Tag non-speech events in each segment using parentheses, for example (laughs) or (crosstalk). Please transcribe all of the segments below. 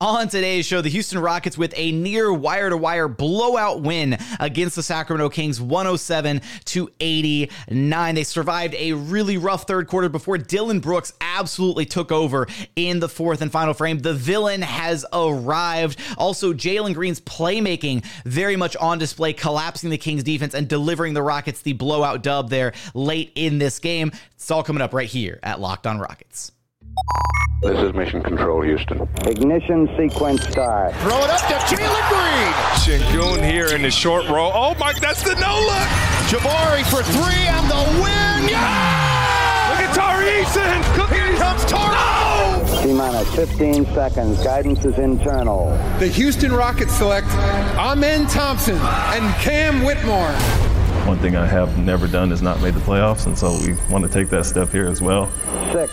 On today's show, the Houston Rockets with a near wire to wire blowout win against the Sacramento Kings 107 to 89. They survived a really rough third quarter before Dillon Brooks absolutely took over in the fourth and final frame. The villain has arrived. Also, Jalen Green's playmaking very much on display, collapsing the Kings defense and delivering the Rockets the blowout dub there late in this game. It's all coming up right here at Locked On Rockets. This is Mission Control, Houston. Ignition sequence start. Throw it up to Jalen Green. Sengun here in the short roll. Oh, Mike, that's the no look. Jabari for three and the win. Yeah! Look at Tari Eason. Here comes Tari. T minus 15 seconds. Guidance is internal. The Houston Rockets select Amen Thompson and Cam Whitmore. One thing I have never done is not made the playoffs, and so we want to take that step here as well. Six,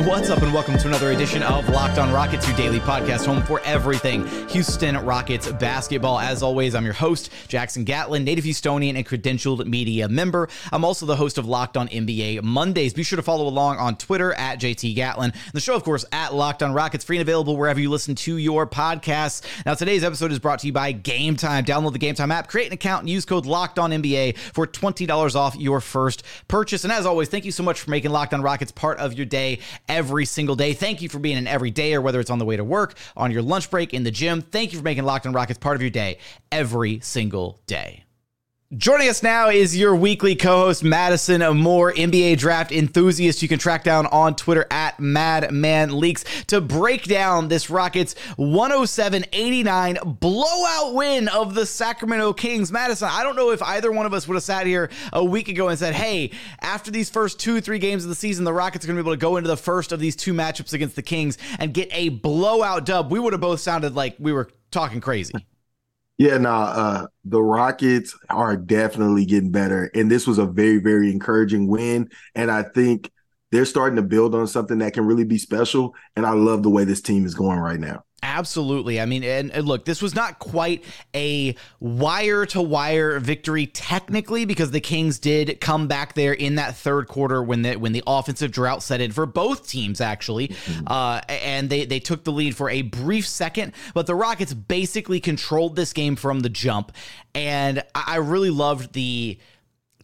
What's up, and welcome to another edition of Locked On Rockets, your daily podcast home for everything Houston Rockets basketball. As always, I'm your host, Jackson Gatlin, native Houstonian and credentialed media member. I'm also the host of Locked On NBA Mondays. Be sure to follow along on Twitter at JT Gatlin. The show, of course, at Locked On Rockets, free and available wherever you listen to your podcasts. Now, today's episode is brought to you by Game Time. Download the Game Time app, create an account, and use code Locked On NBA for $20 off your first purchase. And as always, thank you so much for making Locked On Rockets part of your day every single day. Thank you for being an everyday or whether it's on the way to work, on your lunch break, in the gym. Thank you for making Locked on Rockets part of your day every single day. Joining us now is your weekly co-host Madison Moore, NBA draft enthusiast. You can track down on Twitter at MadmanLeaks to break down this Rockets 107-89 blowout win of the Sacramento Kings. Madison, I don't know if either one of us would have sat here a week ago and said, "Hey, after these first two, three games of the season, the Rockets are going to be able to go into the first of these two matchups against the Kings and get a blowout dub." We would have both sounded like we were talking crazy. Yeah, nah, uh, the Rockets are definitely getting better. And this was a very, very encouraging win. And I think they're starting to build on something that can really be special. And I love the way this team is going right now. Absolutely. I mean, and, and, look, this was not quite a wire to wire victory technically because the Kings did come back there in that third quarter when the when the offensive drought set in for both teams actually, mm-hmm. uh, and they they took the lead for a brief second. But the Rockets basically controlled this game from the jump, and I really loved the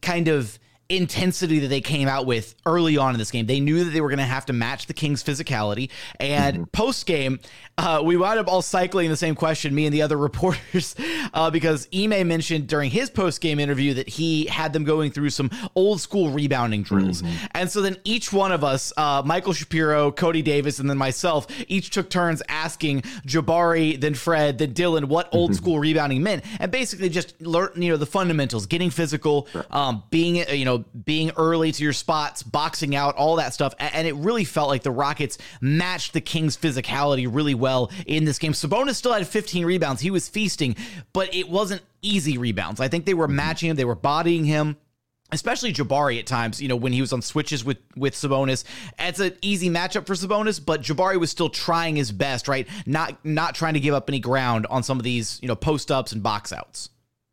kind of intensity that they came out with early on in this game. They knew that they were going to have to match the Kings' physicality. And mm-hmm. post game, uh, we wound up all cycling the same question, me and the other (laughs) reporters, uh, because Ime mentioned during his post game interview that he had them going through some old school rebounding drills. Mm-hmm. And so then each one of us, uh, Michael Shapiro, Cody Davis, and then myself, each took turns asking Jabari, then Fred, then Dillon, what old mm-hmm. school rebounding meant. And basically just learn, you know, the fundamentals, getting physical, um, being, you know, being early to your spots, boxing out, all that stuff. And it really felt like the Rockets matched the Kings' physicality really well in this game. Sabonis still had 15 rebounds. He was feasting, but it wasn't easy rebounds. I think they were mm-hmm. matching him, they were bodying him especially Jabari at times, you know, when he was on switches with with Sabonis. It's an easy matchup for Sabonis, but Jabari was still trying his best, right? Not not trying to give up any ground on some of these, you know, post ups and box outs.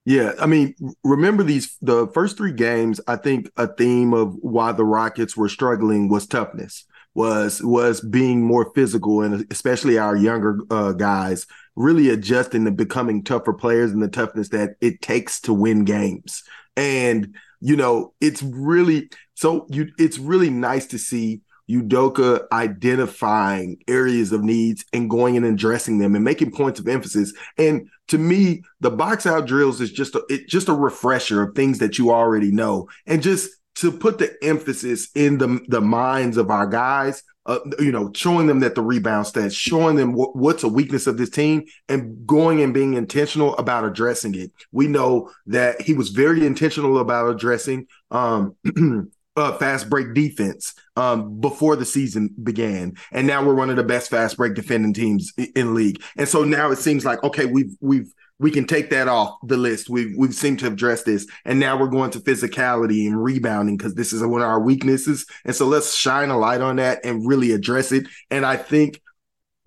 Yeah, I mean, remember these the first three games. I think a theme of why the Rockets were struggling was toughness, was was being more physical, and especially our younger uh, guys really adjusting to becoming tougher players and the toughness that it takes to win games. And you know, it's really so you. It's really nice to see Udoka identifying areas of needs and going in and addressing them and making points of emphasis. And to me, the box out drills is just a, it, just a refresher of things that you already know, and just to put the emphasis in the the minds of our guys. Uh, you know, showing them that the rebound stats, showing them what, what's a weakness of this team, and going and being intentional about addressing it. We know that he was very intentional about addressing um, (clears throat) uh, fast break defense um, before the season began, and now we're one of the best fast break defending teams in league. And so now it seems like okay, we've we've we can take that off the list. We've we've seemed to have addressed this, and now we're going to physicality and rebounding because this is one of our weaknesses. And so let's shine a light on that and really address it. And I think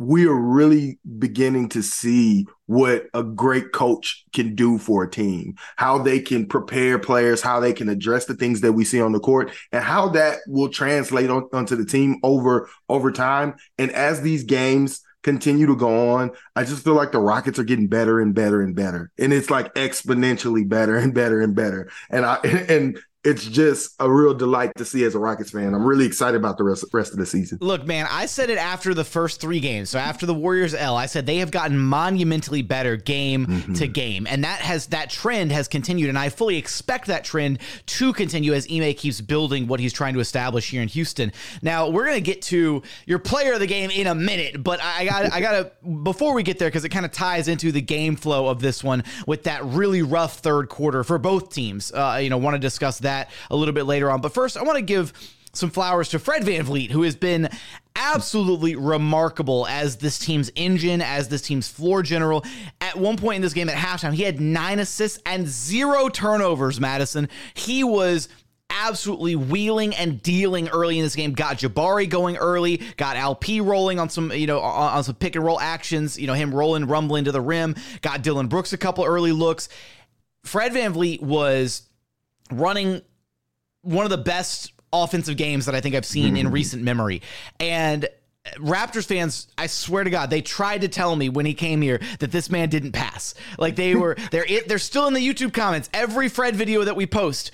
we are really beginning to see what a great coach can do for a team, how they can prepare players, how they can address the things that we see on the court, and how that will translate on, onto the team over over time. And as these games continue to go on, I just feel like the Rockets are getting better and better and better, and it's like exponentially better and better and better. And I (laughs) and it's just a real delight to see as a Rockets fan. I'm really excited about the rest, rest of the season. Look, man, I said it after the first three games. So after the Warriors L, I said they have gotten monumentally better game mm-hmm. to game, and that has that trend has continued, and I fully expect that trend to continue as Ime keeps building what he's trying to establish here in Houston. Now we're gonna get to your player of the game in a minute, but I got I gotta before we get there because it kind of ties into the game flow of this one with that really rough third quarter for both teams. Uh, you know, want to discuss that that a little bit later on. But first, I want to give some flowers to Fred Van VanVleet, who has been absolutely remarkable as this team's engine, as this team's floor general. At one point in this game at halftime, he had nine assists and zero turnovers, Madison. He was absolutely wheeling and dealing early in this game. Got Jabari going early, got LP rolling on some, you know, on, on some pick and roll actions, you know, him rolling, rumbling to the rim, got Dillon Brooks a couple early looks. Fred Van VanVleet was running one of the best offensive games that I think I've seen in mm-hmm. recent memory. And Raptors fans, I swear to God, they tried to tell me when he came here that this man didn't pass. Like they (laughs) were, they're they're still in the YouTube comments. Every Fred video that we post,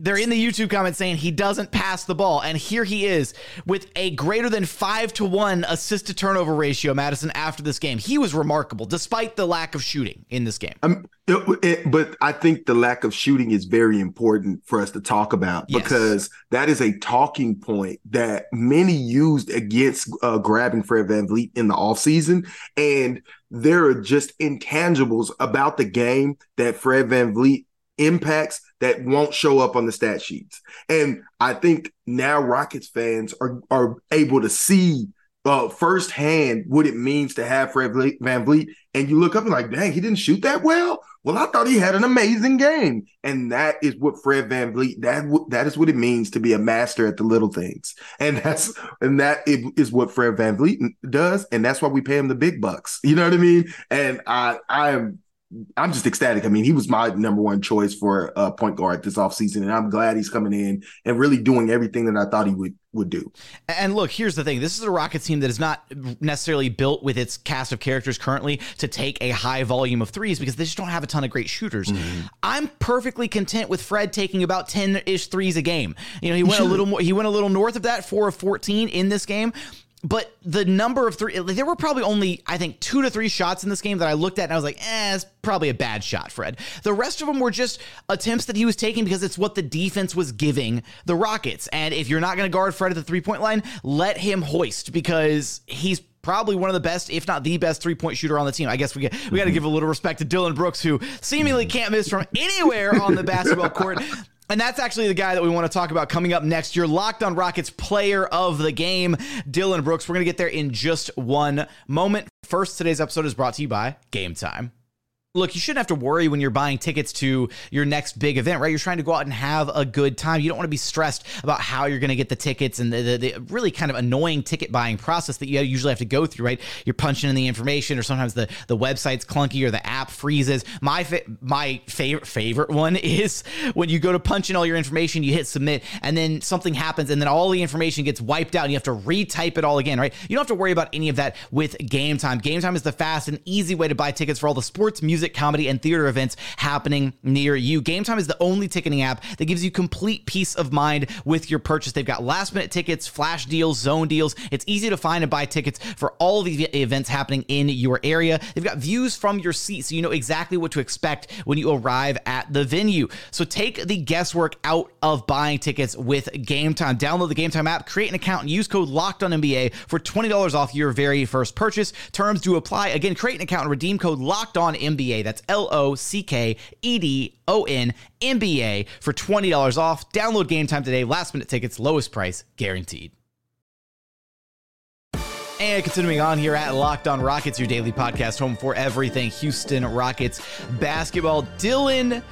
they're in the YouTube comments saying he doesn't pass the ball. And here he is with a greater than five to one assist to turnover ratio, Madison, after this game. He was remarkable despite the lack of shooting in this game. Um, it, it, but I think the lack of shooting is very important for us to talk about yes. because that is a talking point that many used against uh, grabbing Fred VanVleet in the offseason. And there are just intangibles about the game that Fred VanVleet impacts that won't show up on the stat sheets. And I think now Rockets fans are are able to see uh, firsthand what it means to have Fred VanVleet. And you look up and like, dang, he didn't shoot that well. Well, I thought he had an amazing game. And that is what Fred VanVleet, that, that is what it means to be a master at the little things. And that's, and that is what Fred VanVleet does. And that's why we pay him the big bucks. You know what I mean? And I, I am I'm just ecstatic. I mean, he was my number one choice for a point guard this offseason, and I'm glad he's coming in and really doing everything that I thought he would would do. And look, here's the thing. This is a Rockets team that is not necessarily built with its cast of characters currently to take a high volume of threes because they just don't have a ton of great shooters. Mm-hmm. I'm perfectly content with Fred taking about 10-ish threes a game. You know, he, went a little more he went a little north of that, 4 of 14 in this game but the number of three, there were probably only, I think, two to three shots in this game that I looked at and I was like, eh, it's probably a bad shot, Fred. The rest of them were just attempts that he was taking because it's what the defense was giving the Rockets. And if you're not going to guard Fred at the three point line, let him hoist because he's probably one of the best, if not the best, three point shooter on the team. I guess we get, we got to give a little respect to Dillon Brooks, who seemingly can't miss from anywhere on the basketball court. And that's actually the guy that we want to talk about coming up next. Your Locked on Rockets player of the game, Dillon Brooks. We're going to get there in just one moment. First, today's episode is brought to you by Game Time. Look, you shouldn't have to worry when you're buying tickets to your next big event, right? You're trying to go out and have a good time. You don't want to be stressed about how you're going to get the tickets and the, the, the, really kind of annoying ticket buying process that you usually have to go through, right? You're punching in the information, or sometimes the, the website's clunky or the app freezes. My fa- my favorite favorite one (laughs) is when you go to punch in all your information, you hit submit, and then something happens, and then all the information gets wiped out, and you have to retype it all again, right? You don't have to worry about any of that with Game Time. Game Time is the fast and easy way to buy tickets for all the sports, music music, comedy, and theater events happening near you. Game Time is the only ticketing app that gives you complete peace of mind with your purchase. They've got last minute tickets, flash deals, zone deals. It's easy to find and buy tickets for all of the events happening in your area. They've got views from your seat so you know exactly what to expect when you arrive at the venue. So take the guesswork out of buying tickets with Game Time. Download the Game Time app, create an account, and use code Locked on NBA for $20 off your very first purchase. Terms do apply. Again, create an account and redeem code Locked on NBA. That's L O C K E D O N NBA for $20 off. Download game time today. Last minute tickets, lowest price guaranteed. And continuing on here at Locked On Rockets, your daily podcast home for everything Houston Rockets basketball. Dillon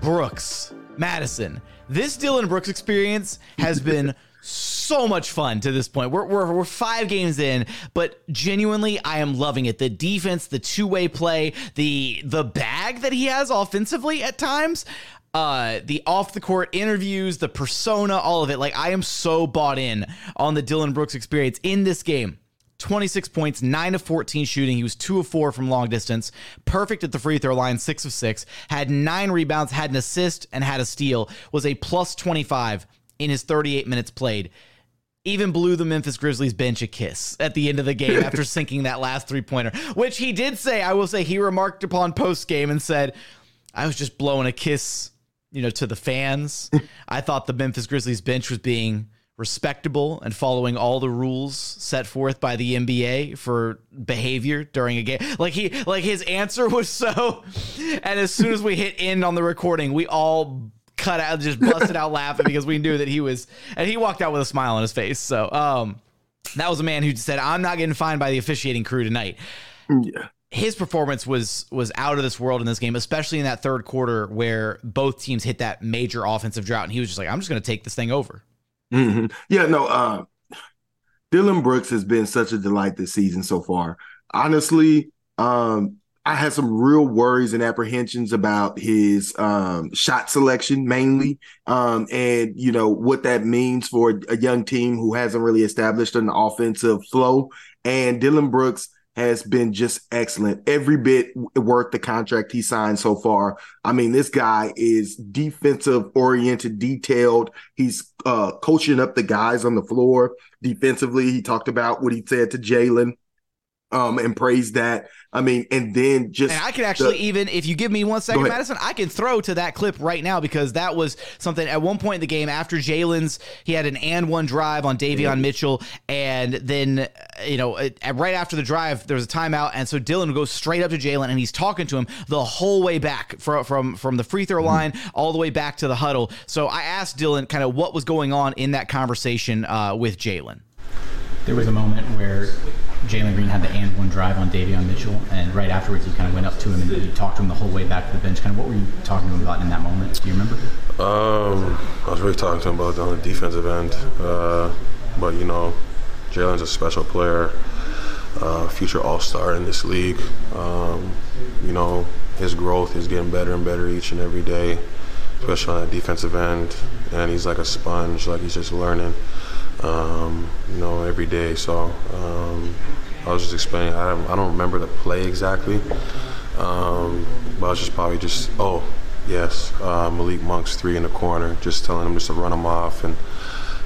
Brooks, Madison. This Dillon Brooks experience has been (laughs) so much fun to this point. We're, we're, we're five games in, but genuinely, I am loving it. The defense, the two way play, the the bag that he has offensively at times, uh, the off the court interviews, the persona, all of it. Like I am so bought in on the Dillon Brooks experience in this game. 26 points, 9 of 14 shooting. He was 2 of 4 from long distance. Perfect at the free throw line, 6 of 6. Had 9 rebounds, had an assist, and had a steal. Was a plus 25 in his 38 minutes played. Even blew the Memphis Grizzlies bench a kiss at the end of the game (laughs) after sinking that last three pointer, which he did say. I will say he remarked upon post game and said, I was just blowing a kiss, you know, to the fans. (laughs) I thought the Memphis Grizzlies bench was being respectable and following all the rules set forth by the NBA for behavior during a game. Like he like his answer was so (laughs) and as soon as we hit end on the recording, we all cut out just busted out laughing because we knew that he was and he walked out with a smile on his face. So um that was a man who said, I'm not getting fined by the officiating crew tonight. Yeah his performance was was out of this world in this game, especially in that third quarter where both teams hit that major offensive drought, and he was just like, "I'm just going to take this thing over." Mm-hmm. Yeah, no. Uh, Dillon Brooks has been such a delight this season so far. Honestly, um, I had some real worries and apprehensions about his um, shot selection, mainly, um, and you know what that means for a young team who hasn't really established an offensive flow. And Dillon Brooks has been just excellent. Every bit worth the contract he signed so far. I mean, this guy is defensive oriented, detailed. He's uh, coaching up the guys on the floor defensively. He talked about what he said to Jalen um, and praise that. I mean, and then just and I can actually the, even if you give me one second, Madison, I can throw to that clip right now because that was something at one point in the game after Jalen's he had an and one drive on Davion yeah. Mitchell, and then you know right after the drive there was a timeout, and so Dillon goes straight up to Jalen and he's talking to him the whole way back from from from the free throw mm-hmm. line mm-hmm. all the way back to the huddle. So I asked Dillon kind of what was going on in that conversation uh, with Jalen. There was a moment where Jalen Green had the and one drive on Davion Mitchell, and right afterwards you kind of went up to him and you talked to him the whole way back to the bench. Kind of what were you talking to him about in that moment? Do you remember? Um, I was really talking to him about on the defensive end, uh, but you know, Jalen's a special player, uh, future All Star in this league. Um, you know, his growth is getting better and better each and every day, especially on the defensive end, and he's like a sponge, like he's just learning um, you know, every day. So um, I was just explaining. I don't, I don't remember the play exactly, um, but I was just probably just oh yes, uh, Malik Monk's three in the corner, just telling him just to run him off, and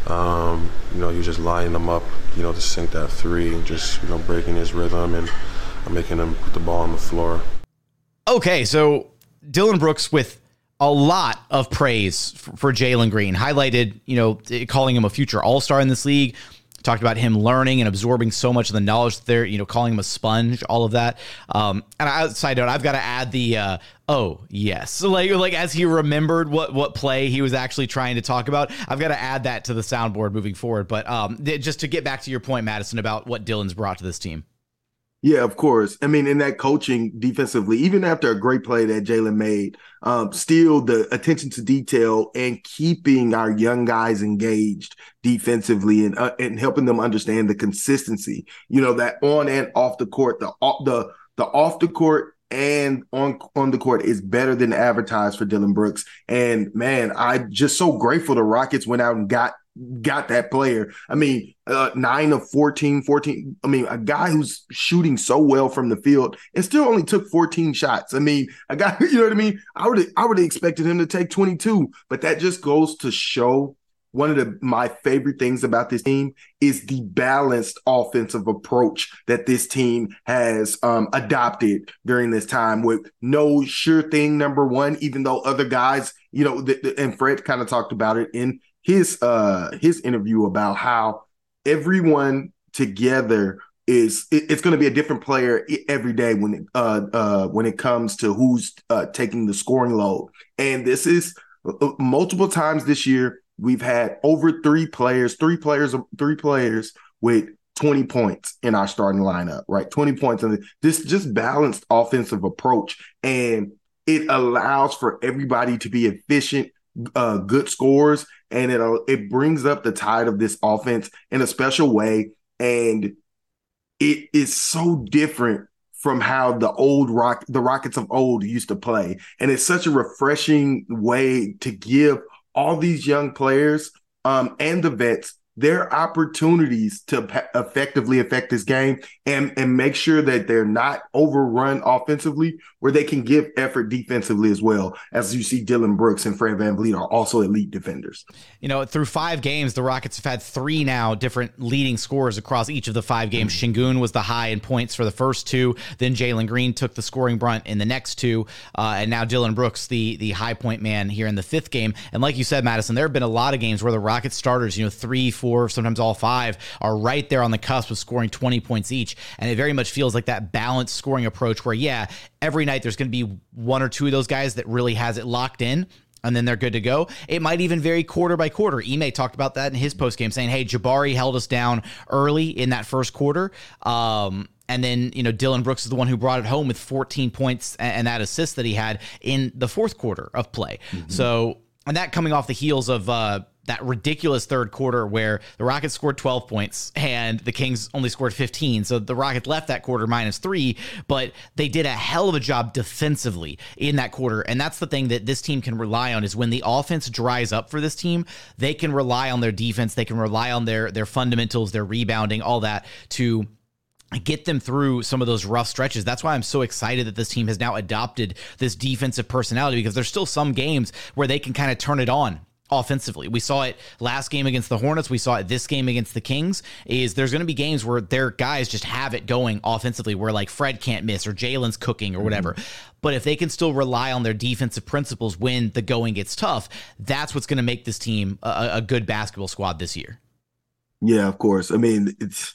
um, you know, was just lining them up, you know, to sink that three, and just you know breaking his rhythm and making him put the ball on the floor. Okay, so Dillon Brooks with a lot of praise for, for Jalen Green. Highlighted, you know, calling him a future All Star in this league. Talked about him learning and absorbing so much of the knowledge there. You know, calling him a sponge, all of that. Um, and I, side note, I've got to add the uh, oh yes, (laughs) like like as he remembered what what play he was actually trying to talk about. I've got to add that to the soundboard moving forward. But um, just to get back to your point, Madison, about what Dillon's brought to this team. Yeah, of course. I mean, in that coaching defensively, even after a great play that Jalen made, um, still the attention to detail and keeping our young guys engaged defensively and uh, and helping them understand the consistency. You know that on and off the court, the the the off the court and on on the court is better than advertised for Dillon Brooks. And man, I'm just so grateful the Rockets went out and got got that player. I mean, uh, nine of 14, 14. I mean, a guy who's shooting so well from the field and still only took 14 shots. I mean, a guy, (laughs) you know what I mean? I would I would have expected him to take 22, but that just goes to show one of the my favorite things about this team is the balanced offensive approach that this team has um, adopted during this time with no sure thing number one even though other guys you know and fred kind of talked about it in his uh his interview about how everyone together is it, it's going to be a different player every day when it uh uh when it comes to who's uh taking the scoring load. And this is uh, uh, multiple times this year we've had over three players three players three players with 20 points in our starting lineup right? 20 points and this just balanced offensive approach. And it allows for everybody to be efficient uh, good scores and it it brings up the tide of this offense in a special way, and it is so different from how the old rock the Rockets of old used to play, and it's such a refreshing way to give all these young players um, and the vets their opportunities to effectively affect this game and and make sure that they're not overrun offensively where they can give effort defensively as well as you see Dillon Brooks and Fred VanVleet are also elite defenders. You know, through 5 games the Rockets have had 3 now different leading scorers across each of the 5 games. Mm-hmm. Sengun was the high in points for the first two, then Jalen Green took the scoring brunt in the next two, uh, and now Dillon Brooks the the high point man here in the fifth game. And like you said Madison, there have been a lot of games where the Rockets starters, you know, 3 4 four, sometimes all five, are right there on the cusp of scoring 20 points each. And it very much feels like that balanced scoring approach where, yeah, every night there's going to be one or two of those guys that really has it locked in and then they're good to go. It might even vary quarter by quarter. Ime talked about that in his post game, saying, "Hey, Jabari held us down early in that first quarter." Um, and then, you know, Dillon Brooks is the one who brought it home with 14 points and that assist that he had in the fourth quarter of play. Mm-hmm. So, and that coming off the heels of uh, that ridiculous third quarter where the Rockets scored 12 points and the Kings only scored 15. So the Rockets left that quarter minus three, but they did a hell of a job defensively in that quarter. And that's the thing that this team can rely on is when the offense dries up for this team, they can rely on their defense. They can rely on their, their fundamentals, their rebounding, all that to get them through some of those rough stretches. That's why I'm so excited that this team has now adopted this defensive personality because there's still some games where they can kind of turn it on offensively. We saw it last game against the Hornets. We saw it this game against the Kings. Is there's going to be games where their guys just have it going offensively, where like Fred can't miss or Jalen's cooking or whatever. Mm-hmm. But if they can still rely on their defensive principles when the going gets tough, that's what's going to make this team a, a good basketball squad this year. Yeah, of course. I mean, it's.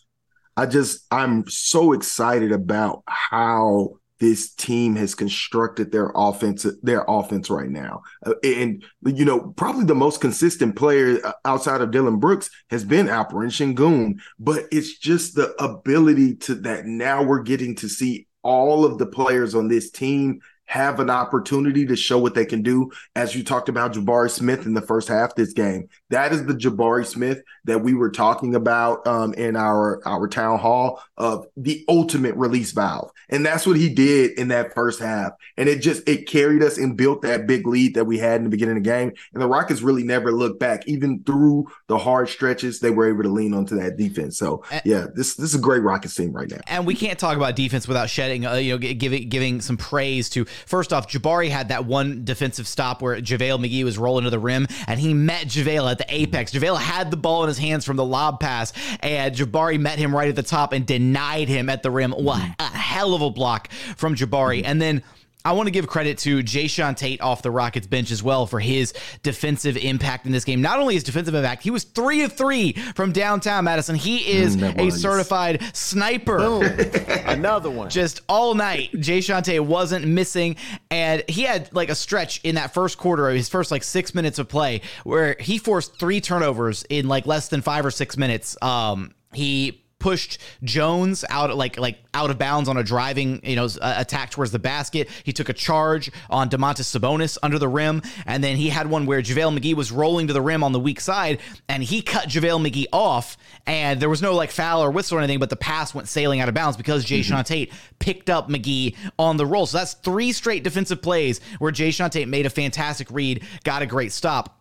I just I'm so excited about how this team has constructed their offense their offense right now. Uh, and you know probably the most consistent player uh, outside of Dillon Brooks has been Alperen Sengun but it's just the ability to that now we're getting to see all of the players on this team have an opportunity to show what they can do. As you talked about Jabari Smith in the first half this game, that is the Jabari Smith that we were talking about um, in our our town hall of the ultimate release valve, and that's what he did in that first half. And it just it carried us and built that big lead that we had in the beginning of the game. And the Rockets really never looked back, even through the hard stretches. They were able to lean onto that defense. So and, yeah, this this is a great Rockets team right now. And we can't talk about defense without shedding, uh, you know, giving giving some praise to First off, Jabari had that one defensive stop where JaVale McGee was rolling to the rim and he met JaVale at the apex. JaVale had the ball in his hands from the lob pass and Jabari met him right at the top and denied him at the rim. What a hell of a block from Jabari. And then I want to give credit to Jae'Sean Tate off the Rockets bench as well for his defensive impact in this game. Not only his defensive impact, he was three of three from downtown Madison. He is mm, a certified sniper. Boom. (laughs) Another one. Just all night, Jae'Sean Tate wasn't missing. And he had like a stretch in that first quarter of his first like six minutes of play where he forced three turnovers in like less than five or six minutes. Um, he pushed Jones out like like out of bounds on a driving you know attack towards the basket. He took a charge on Domantas Sabonis under the rim, and then he had one where JaVale McGee was rolling to the rim on the weak side, and he cut JaVale McGee off, and there was no like foul or whistle or anything, but the pass went sailing out of bounds because Jay mm-hmm. Sean Tate picked up McGee on the roll. So that's three straight defensive plays where Jae'Sean Tate made a fantastic read, got a great stop.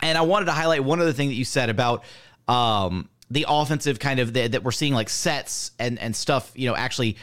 And I wanted to highlight one other thing that you said about um, the offensive kind of the, that we're seeing like sets and and stuff, you know, actually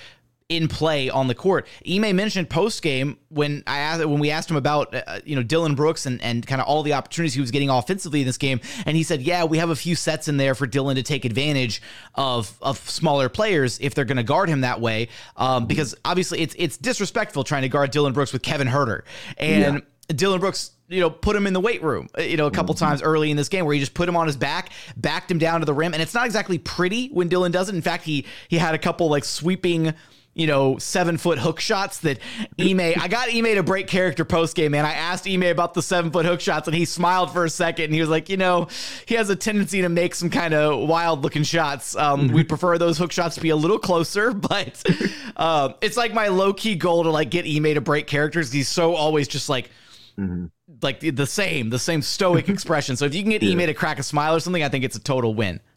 in play on the court. Ime mentioned post game when I asked when we asked him about uh, you know Dillon Brooks and and kind of all the opportunities he was getting offensively in this game, and he said, "Yeah, we have a few sets in there for Dillon to take advantage of of smaller players if they're going to guard him that way, um, because obviously it's it's disrespectful trying to guard Dillon Brooks with Kevin Huerter and." Yeah. Dillon Brooks you know, put him in the weight room, uh, you know, a couple mm-hmm. times early in this game where he just put him on his back, backed him down to the rim. And it's not exactly pretty when Dillon does it. In fact, he he had a couple like sweeping, you know, seven foot hook shots that Ime, (laughs) I got Ime to break character post game, man. I asked Ime about the seven foot hook shots and he smiled for a second and he was like, you know, he has a tendency to make some kind of wild looking shots. Um, mm-hmm. we prefer those hook shots to be a little closer, (laughs) but um, (laughs) it's like my low key goal to like get Ime to break characters. He's so always just like, Mm-hmm. like the, the same, the same stoic (laughs) expression. So if you can get Yeah. Ime to crack a smile or something, I think it's a total win. (laughs)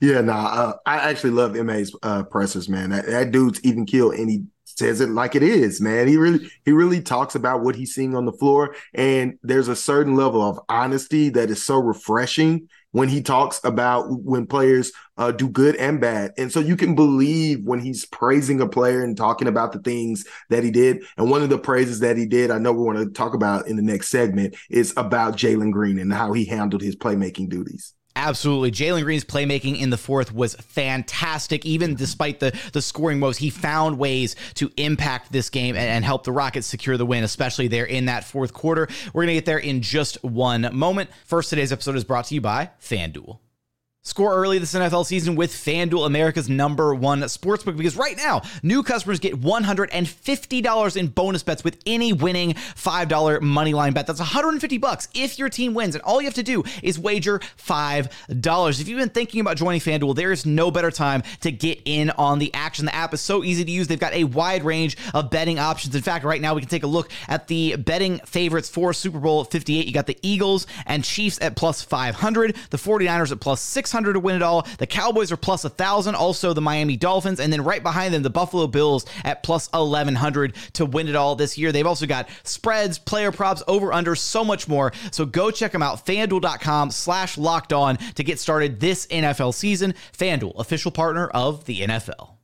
Yeah, nah, uh, I actually love Ime's uh, pressers, man. That, that dude's even killed, and he says it like it is, man. He really, he really talks about what he's seeing on the floor, and there's a certain level of honesty that is so refreshing when he talks about when players uh, do good and bad, and so you can believe when he's praising a player and talking about the things that he did. And one of the praises that he did, I know we want to talk about in the next segment, is about Jalen Green and how he handled his playmaking duties. Absolutely. Jalen Green's playmaking in the fourth was fantastic. Even despite the, the scoring woes, he found ways to impact this game and, and help the Rockets secure the win, especially there in that fourth quarter. We're going to get there in just one moment. First, today's episode is brought to you by FanDuel. Score early this NFL season with FanDuel, America's number one sportsbook, because right now, new customers get $150 in bonus bets with any winning $5 money line bet. That's 150 bucks if your team wins, and all you have to do is wager $5. If you've been thinking about joining FanDuel, there is no better time to get in on the action. The app is so easy to use. They've got a wide range of betting options. In fact, right now we can take a look at the betting favorites for Super Bowl 58. You got the Eagles and Chiefs at plus 500, the 49ers at plus 600 to win it all. The Cowboys are plus 1,000, also the Miami Dolphins, and then right behind them, the Buffalo Bills at plus 1,100 to win it all this year. They've also got spreads, player props, over under, so much more. So go check them out, fanduel.com slash locked on to get started this NFL season. FanDuel, official partner of the NFL.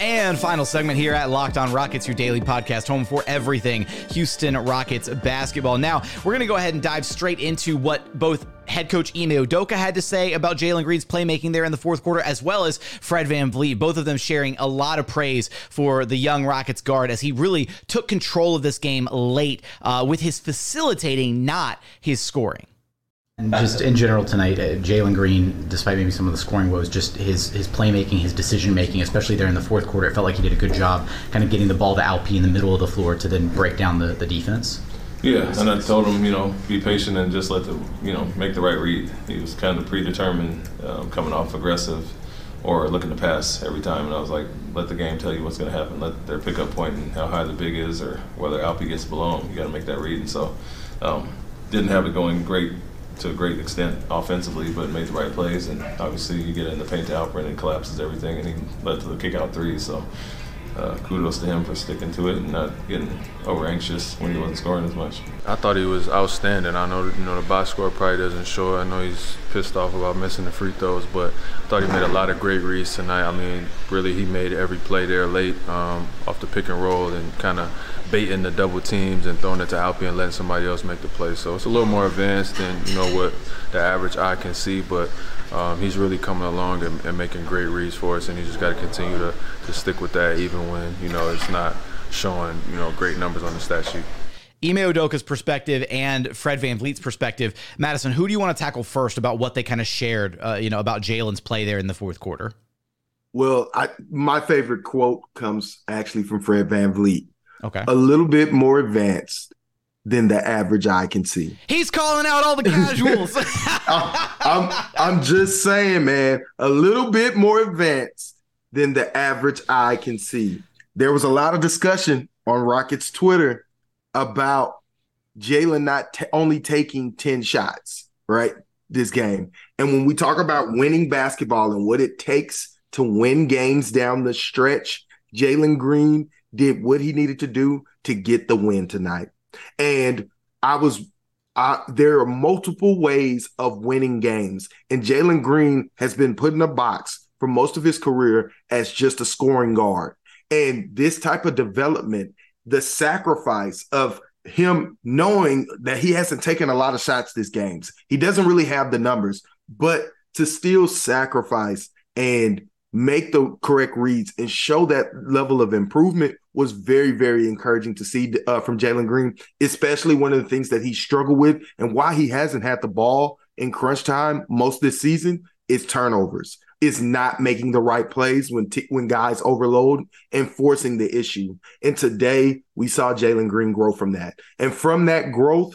And final segment here at Locked On Rockets, your daily podcast, home for everything Houston Rockets basketball. Now, we're going to go ahead and dive straight into what both head coach Ime Udoka had to say about Jalen Green's playmaking there in the fourth quarter, as well as Fred VanVleet, both of them sharing a lot of praise for the young Rockets guard as he really took control of this game late uh, with his facilitating, not his scoring. And just in general tonight, uh, Jalen Green, despite maybe some of the scoring woes, just his his playmaking, his decision making, especially there in the fourth quarter, it felt like he did a good job, kind of getting the ball to Alp in the middle of the floor to then break down the, the defense. Yeah, and I told him, you know, be patient and just let the, you know, make the right read. He was kind of predetermined, um, coming off aggressive or looking to pass every time. And I was like, let the game tell you what's going to happen. Let their pickup point and how high the big is or whether Alpi gets below him. You got to make that read. And so, um, didn't have it going great to a great extent offensively, but made the right plays. And obviously, you get in the paint to Alperen and collapses everything, and he led to the kick out three. So, uh, kudos to him for sticking to it and not getting over anxious when he wasn't scoring as much. I thought he was outstanding. I know you know the box score probably doesn't show. I know he's pissed off about missing the free throws, but I thought he made a lot of great reads tonight. I mean, really, he made every play there late um, off the pick and roll and kind of baiting the double teams and throwing it to Alpi and letting somebody else make the play. So it's a little more advanced than you know what the average eye can see, but um, he's really coming along and, and making great reads for us, and he just got to continue to, to stick with that even when you know it's not showing you know great numbers on the stat sheet. Ime Udoka's perspective and Fred VanVleet's perspective. Madison, who do you want to tackle first about what they kind of shared, uh, you know, about Jalen's play there in the fourth quarter? Well, I my favorite quote comes actually from Fred VanVleet. Okay. A little bit more advanced than the average eye can see. He's calling out all the casuals. (laughs) I'm I'm just saying, man, a little bit more advanced than the average eye can see. There was a lot of discussion on Rockets Twitter about Jalen not t- only taking 10 shots, right? This game. And when we talk about winning basketball and what it takes to win games down the stretch, Jalen Green did what he needed to do to get the win tonight. And I was uh, there are multiple ways of winning games, and Jalen Green has been put in a box for most of his career as just a scoring guard. And this type of development, the sacrifice of him knowing that he hasn't taken a lot of shots this games, he doesn't really have the numbers, but to still sacrifice and make the correct reads and show that level of improvement was very, very encouraging to see uh, from Jalen Green, especially one of the things that he struggled with and why he hasn't had the ball in crunch time most this season is turnovers. Is not making the right plays when t- when guys overload and forcing the issue. And today we saw Jalen Green grow from that, and from that growth,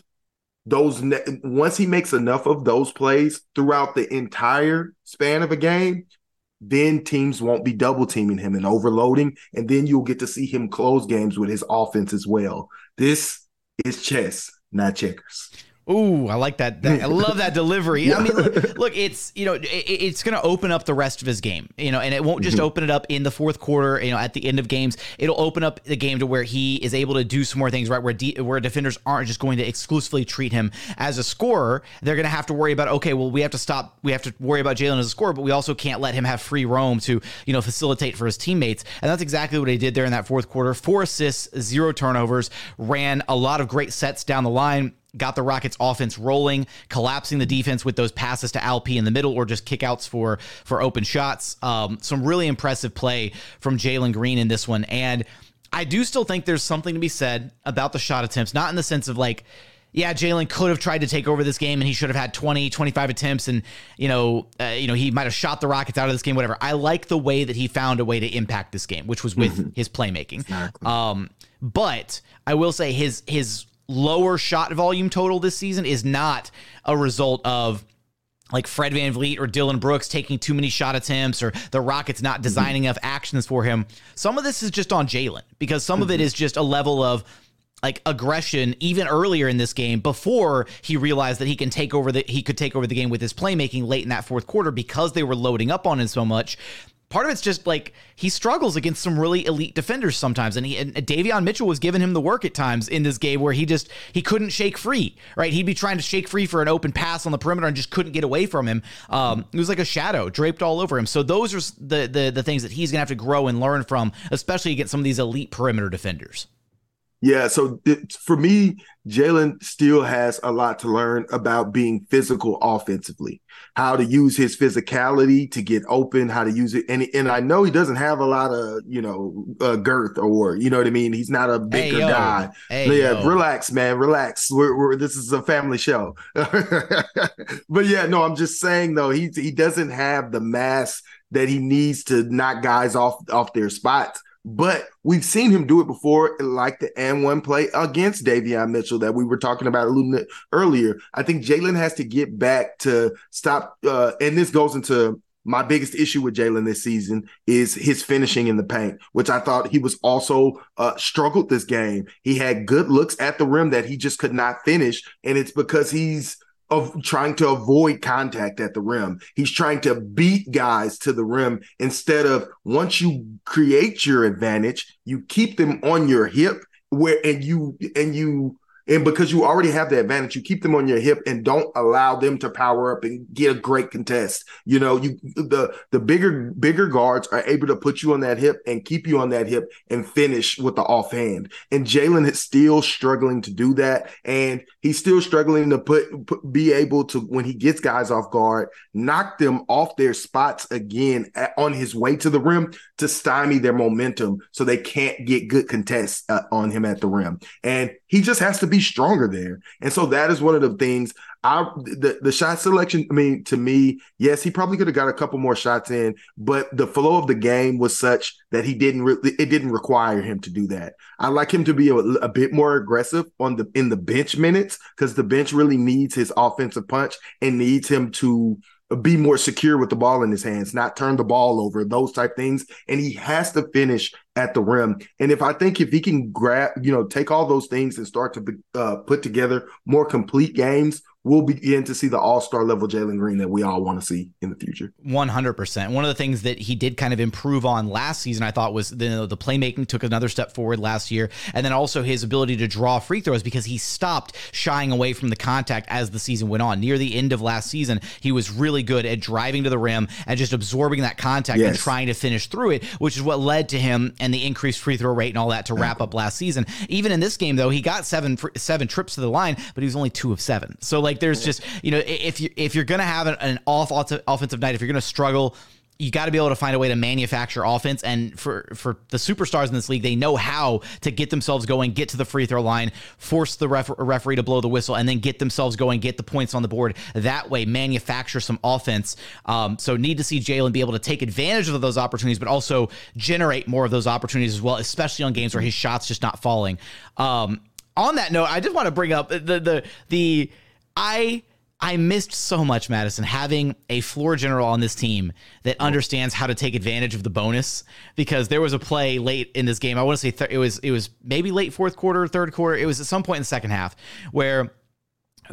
those ne- once he makes enough of those plays throughout the entire span of a game, then teams won't be double teaming him and overloading, and then you'll get to see him close games with his offense as well. This is chess, not checkers. Ooh, I like that. that I love that delivery. I mean, look, (laughs) look it's you know, it, it's going to open up the rest of his game, you know, and it won't just mm-hmm. open it up in the fourth quarter. You know, at the end of games, it'll open up the game to where he is able to do some more things, right? Where de- where defenders aren't just going to exclusively treat him as a scorer. They're going to have to worry about okay, well, we have to stop. We have to worry about Jalen as a scorer, but we also can't let him have free roam to you know facilitate for his teammates. And that's exactly what he did there in that fourth quarter. Four assists, zero turnovers, ran a lot of great sets down the line got the Rockets offense rolling, collapsing the defense with those passes to Alp in the middle or just kickouts for for open shots. Um, some really impressive play from Jalen Green in this one. And I do still think there's something to be said about the shot attempts, not in the sense of like, yeah, Jalen could have tried to take over this game and he should have had 20, 25 attempts and, you know, uh, you know, he might have shot the Rockets out of this game, whatever. I like the way that he found a way to impact this game, which was with mm-hmm. his playmaking. Exactly. Um, but I will say his his lower shot volume total this season is not a result of like Fred VanVleet or Dillon Brooks taking too many shot attempts or the Rockets not mm-hmm. designing enough actions for him. Some of this is just on Jalen because some of it mm-hmm. just a level of like aggression even earlier in this game before he realized that he can take over the he could take over the game with his playmaking late in that fourth quarter because they were loading up on him so much part of it's just like he struggles against some really elite defenders sometimes, and he and Davion Mitchell was giving him the work at times in this game where he just he couldn't shake free. Right, he'd be trying to shake free for an open pass on the perimeter and just couldn't get away from him. Um, it was like a shadow draped all over him. So those are the the the things that he's gonna have to grow and learn from, especially against some of these elite perimeter defenders. Yeah, so for me, Jalen still has a lot to learn about being physical offensively, how to use his physicality to get open, how to use it. And and I know he doesn't have a lot of you know uh, girth or you know what I mean. He's not a bigger hey, guy. Hey, yeah, yo. relax, man, relax. We're, we're, this is a family show. (laughs) but yeah, no, I'm just saying though he he doesn't have the mass that he needs to knock guys off off their spots but we've seen him do it before, like the and one play against Davion Mitchell that we were talking about a little bit earlier. I think Jalen has to get back to stop, uh, and this goes into my biggest issue with Jalen this season is his finishing in the paint, which I thought he was also uh, struggled this game. He had good looks at the rim that he just could not finish, and it's because he's of trying to avoid contact at the rim. He's trying to beat guys to the rim instead of once you create your advantage, you keep them on your hip where and you and you and because you already have the advantage, you keep them on your hip and don't allow them to power up and get a great contest. You know, you the the bigger bigger guards are able to put you on that hip and keep you on that hip and finish with the offhand. And Jalen is still struggling to do that, and he's still struggling to put, put be able to when he gets guys off guard, knock them off their spots again at, on his way to the rim to stymie their momentum, so they can't get good contests uh, on him at the rim. And he just has to be stronger there. And so that is one of the things I the, the shot selection, I mean, to me, yes, he probably could have got a couple more shots in, but the flow of the game was such that he didn't really it didn't require him to do that. I like him to be a, a bit more aggressive on the in the bench minutes because the bench really needs his offensive punch and needs him to be more secure with the ball in his hands, not turn the ball over, those type things. And he has to finish at the rim. And if I think if he can grab, you know, take all those things and start to uh, put together more complete games we'll begin to see the all star level Jalen Green that we all want to see in the future. 100%. One of the things that he did kind of improve on last season, I thought, was the, the playmaking took another step forward last year. And then also his ability to draw free throws because he stopped shying away from the contact as the season went on. Near the end of last season, he was really good at driving to the rim and just absorbing that contact yes. and trying to finish through it, which is what led to him and the increased free throw rate and all that to wrap mm. up last season. Even in this game, though, he got seven seven trips to the line, but he was only two of seven. So, like, there's just you know if you if you're gonna have an, an off offensive night, if you're gonna struggle you got to be able to find a way to manufacture offense. And for for the superstars in this league, they know how to get themselves going, get to the free throw line, force the ref- referee to blow the whistle, and then get themselves going, get the points on the board. That way, manufacture some offense. Um, so need to see Jalen be able to take advantage of those opportunities, but also generate more of those opportunities as well, especially on games where his shots just not falling. Um, on that note, I just want to bring up the the the I I missed so much, Madison, having a floor general on this team that understands how to take advantage of the bonus. Because there was a play late in this game. I want to say th- it was it was maybe late fourth quarter, third quarter. It was at some point in the second half where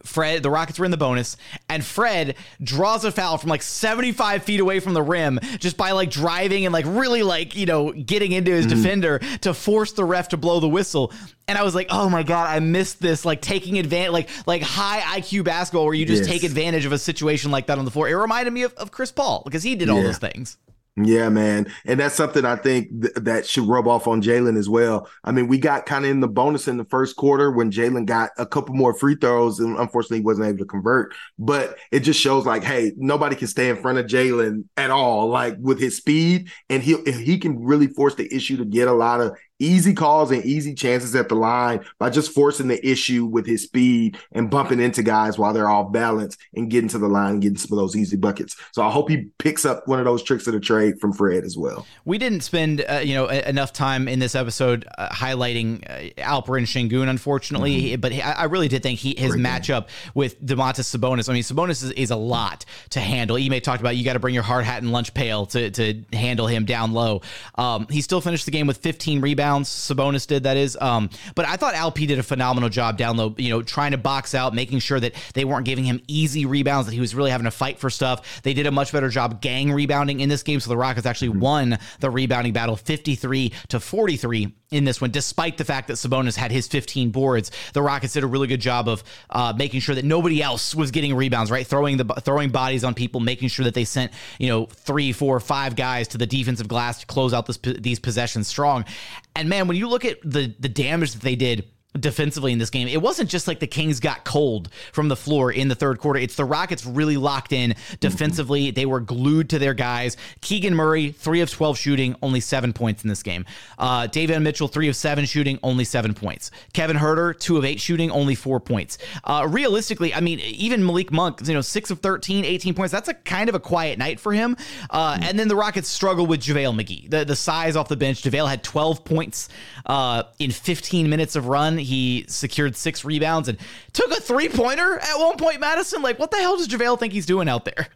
Fred, the Rockets were in the bonus, and Fred draws a foul from like 75 feet away from the rim just by like driving and like really like, you know, getting into his mm-hmm. defender to force the ref to blow the whistle. And I was like, oh my God, I missed this, like taking advantage, like like high IQ basketball where you just yes. take advantage of a situation like that on the floor. It reminded me of, of Chris Paul because he did all those things. Yeah, man. And that's something I think th- that should rub off on Jalen as well. I mean, we got kind of in the bonus in the first quarter when Jalen got a couple more free throws and unfortunately wasn't able to convert. But it just shows like, hey, nobody can stay in front of Jalen at all, like with his speed. And he he can really force the issue to get a lot of easy calls and easy chances at the line by just forcing the issue with his speed and bumping into guys while they're all balanced and getting to the line and getting some of those easy buckets. So I hope he picks up one of those tricks of the trade from Fred as well. We didn't spend uh, you know enough time in this episode uh, highlighting uh, Alperen Sengun, unfortunately, mm-hmm. but he, I really did think he his Great matchup game. with Domantas Sabonis. I mean, Sabonis is, is a lot to handle. Ime talked about you got to bring your hard hat and lunch pail to to handle him down low. Um, he still finished the game with 15 rebounds Sabonis did that is. Um, but I thought Alp did a phenomenal job down low. You know, trying to box out, making sure that they weren't giving him easy rebounds. That he was really having to fight for stuff. They did a much better job gang rebounding in this game. So the Rockets actually mm-hmm. won the rebounding battle, fifty three to forty three in this one, despite the fact that Sabonis had his 15 boards. The Rockets did a really good job of uh, making sure that nobody else was getting rebounds, right? Throwing the throwing bodies on people, making sure that they sent you know three, four, five guys to the defensive glass to close out this, these possessions strong. And man, when you look at the the damage that they did defensively in this game. It wasn't just like the Kings got cold from the floor in the third quarter. It's the Rockets really locked in defensively. Mm-hmm. They were glued to their guys. Keegan Murray, three of 12 shooting, only seven points in this game. Uh, Davion Mitchell, three of seven shooting, only seven points. Kevin Huerter, two of eight shooting, only four points. Uh, realistically, I mean, even Malik Monk, you know, six of 13, 18 points. That's a kind of a quiet night for him. Uh, mm-hmm. And then the Rockets struggle with JaVale McGee. The, the size off the bench. JaVale had 12 points uh, in 15 minutes of run. He secured six rebounds and took a three pointer at one point, Madison. Like, what the hell does JaVale think he's doing out there?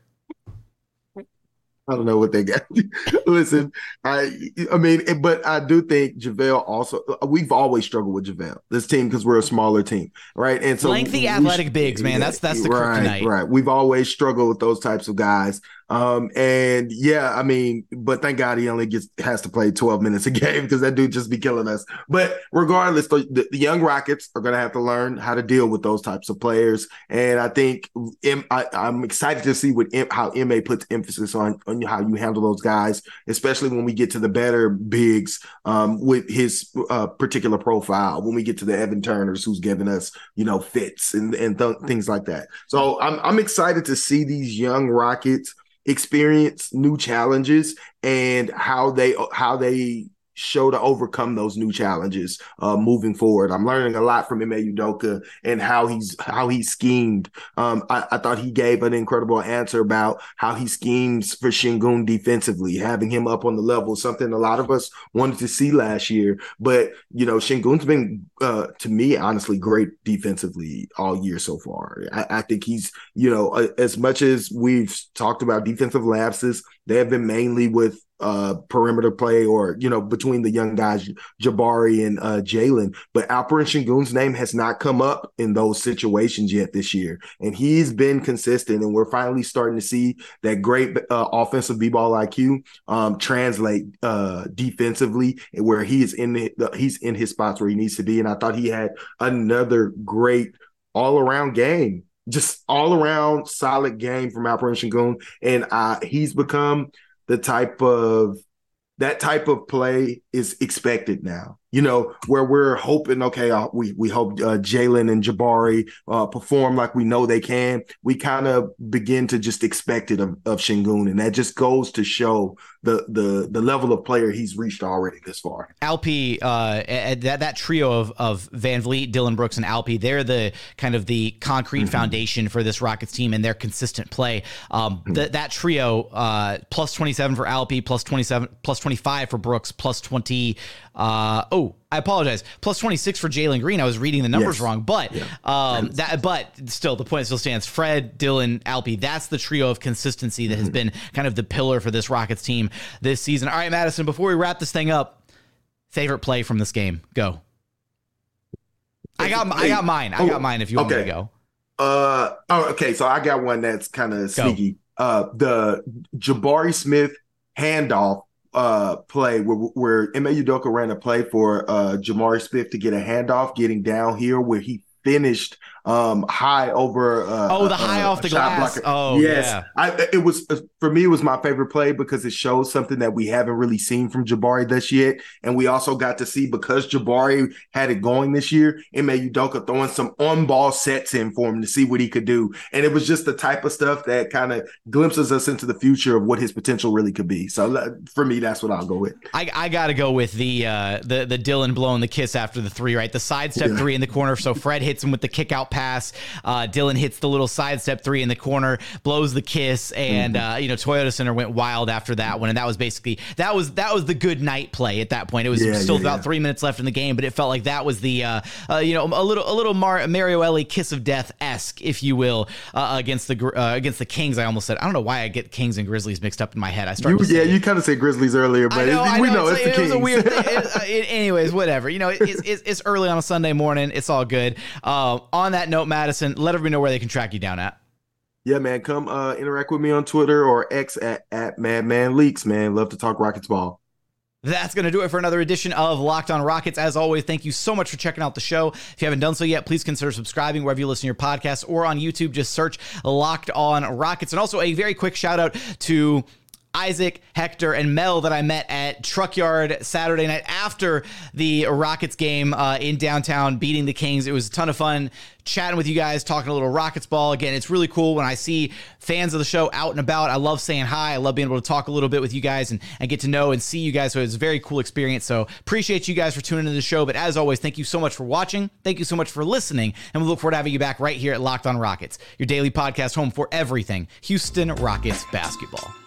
I don't know what they got. (laughs) Listen, I I mean, but I do think JaVale also. We've always struggled with JaVale, this team, because we're a smaller team, right? And so lengthy athletic we, bigs, man. That's that's the right, kryptonite. Right. We've always struggled with those types of guys. Um, and yeah, I mean, but thank God he only gets has to play 12 minutes a (laughs) game because that dude just be killing us. But regardless, the, the, young Rockets are gonna have to learn how to deal with those types of players. And I think M, I, I'm excited to see what M, how Ma puts emphasis on on how you handle those guys, especially when we get to the better bigs um, with his uh, particular profile. When we get to the Evan Turners, who's giving us you know fits and and th- things like that. So I'm I'm excited to see these young Rockets experience new challenges and how they how they show to overcome those new challenges uh, moving forward. I'm learning a lot from Ime Udoka and how he's how he schemed. Um, I, I, thought he gave an incredible answer about how he schemes for Sengun defensively, having him up on the level, something a lot of us wanted to see last year. But you know, Sengun's been uh, to me honestly great defensively all year so far. I, I think he's you know as much as we've talked about defensive lapses, they have been mainly with uh, perimeter play or, you know, between the young guys, Jabari and uh, Jalen. But Alperen Sengun's name has not come up in those situations yet this year. And he's been consistent. And we're finally starting to see that great uh, offensive B-ball IQ um, translate uh, defensively where he is in the, he's in his spots where he needs to be. And I thought he had another great all around game just all around solid game from Alperen Sengun. And uh, he's become the type of that type of play is expected now you know, where we're hoping, okay, uh, we we hope uh, Jalen and Jabari uh, perform like we know they can. We kind of begin to just expect it of, of Sengun, and that just goes to show the the the level of player he's reached already this far. Alpi, uh, that that trio of of VanVleet, Dillon Brooks, and Alpi, they're the kind of the concrete mm-hmm. foundation for this Rockets team and their consistent play. Um, mm-hmm. th- that trio, uh, plus twenty seven for Alpi, plus twenty seven, plus twenty five for Brooks, plus twenty. Uh, oh, I apologize. Plus 26 for Jalen Green. I was reading the numbers Yes. wrong, but um, that but still the point still stands. Fred, Dillon, Alpi. That's the trio of consistency that has been kind of the pillar for this Rockets team this season. All right, Madison. Before we wrap this thing up, favorite play from this game. Go. I got I got mine. I got mine. If you want me to go. Uh oh, okay. So I got one that's kind of sneaky. Uh, the Jabari Smith handoff uh play where where Ime Udoka ran a play for uh Jabari Smith to get a handoff, getting down here where he finished um high over uh Oh, the uh, high uh, off the glass. blocker. Oh, yes yeah. I it was uh, for me it was my favorite play because it shows something that we haven't really seen from Jabari this yet and we also got to see because Jabari had it going this year Ime Udoka throwing some on ball sets in for him to see what he could do and it was just the type of stuff that kind of glimpses us into the future of what his potential really could be so for me that's what I'll go with I, I got to go with the uh, the the Dillon blowing the kiss after the three, right? The sidestep Yeah. three in the corner. So Fred hits him with the kick out pass. Uh, Dillon hits the little sidestep three in the corner, blows the kiss, and Mm-hmm. uh, you know Toyota Center went wild after that one, and that was basically that was that was the good night play at that point. It was Yeah, still yeah, about yeah. three minutes left in the game, but it felt like that was the uh, uh, you know a little a little Mar- Mario Elie kiss of death esque, if you will, uh, against the uh, against the Kings. I almost said I don't know why I get Kings and Grizzlies mixed up in my head. I started you say yeah you kind of said Grizzlies earlier but know, I we know. know it's, It's- the it was a weird thing. (laughs) It- it- anyways, whatever. You know, it- it's, it's, it's early on a Sunday morning. It's all good. On that note, Madison, let everybody know where they can track you down at. Yeah, man. Come uh, interact with me on Twitter or X at, at Madman Leaks, man. Love to talk Rockets ball. That's going to do it for another edition of Locked On Rockets. As always, thank you so much for checking out the show. If you haven't done so yet, please consider subscribing wherever you listen to your podcasts or on YouTube. Just search Locked On Rockets. And also a very quick shout out to Isaac, Hector, and Mel that I met at Truck Yard Saturday night after the Rockets game uh, in downtown, beating the Kings. It was a ton of fun chatting with you guys, talking a little Rockets ball. Again, it's really cool when I see fans of the show out and about. I love saying hi. I love being able to talk a little bit with you guys and, and get to know and see you guys. So it's a very cool experience. So appreciate you guys for tuning into the show. But as always, thank you so much for watching. Thank you so much for listening. And we look forward to having you back right here at Locked On Rockets, your daily podcast home for everything Houston Rockets basketball.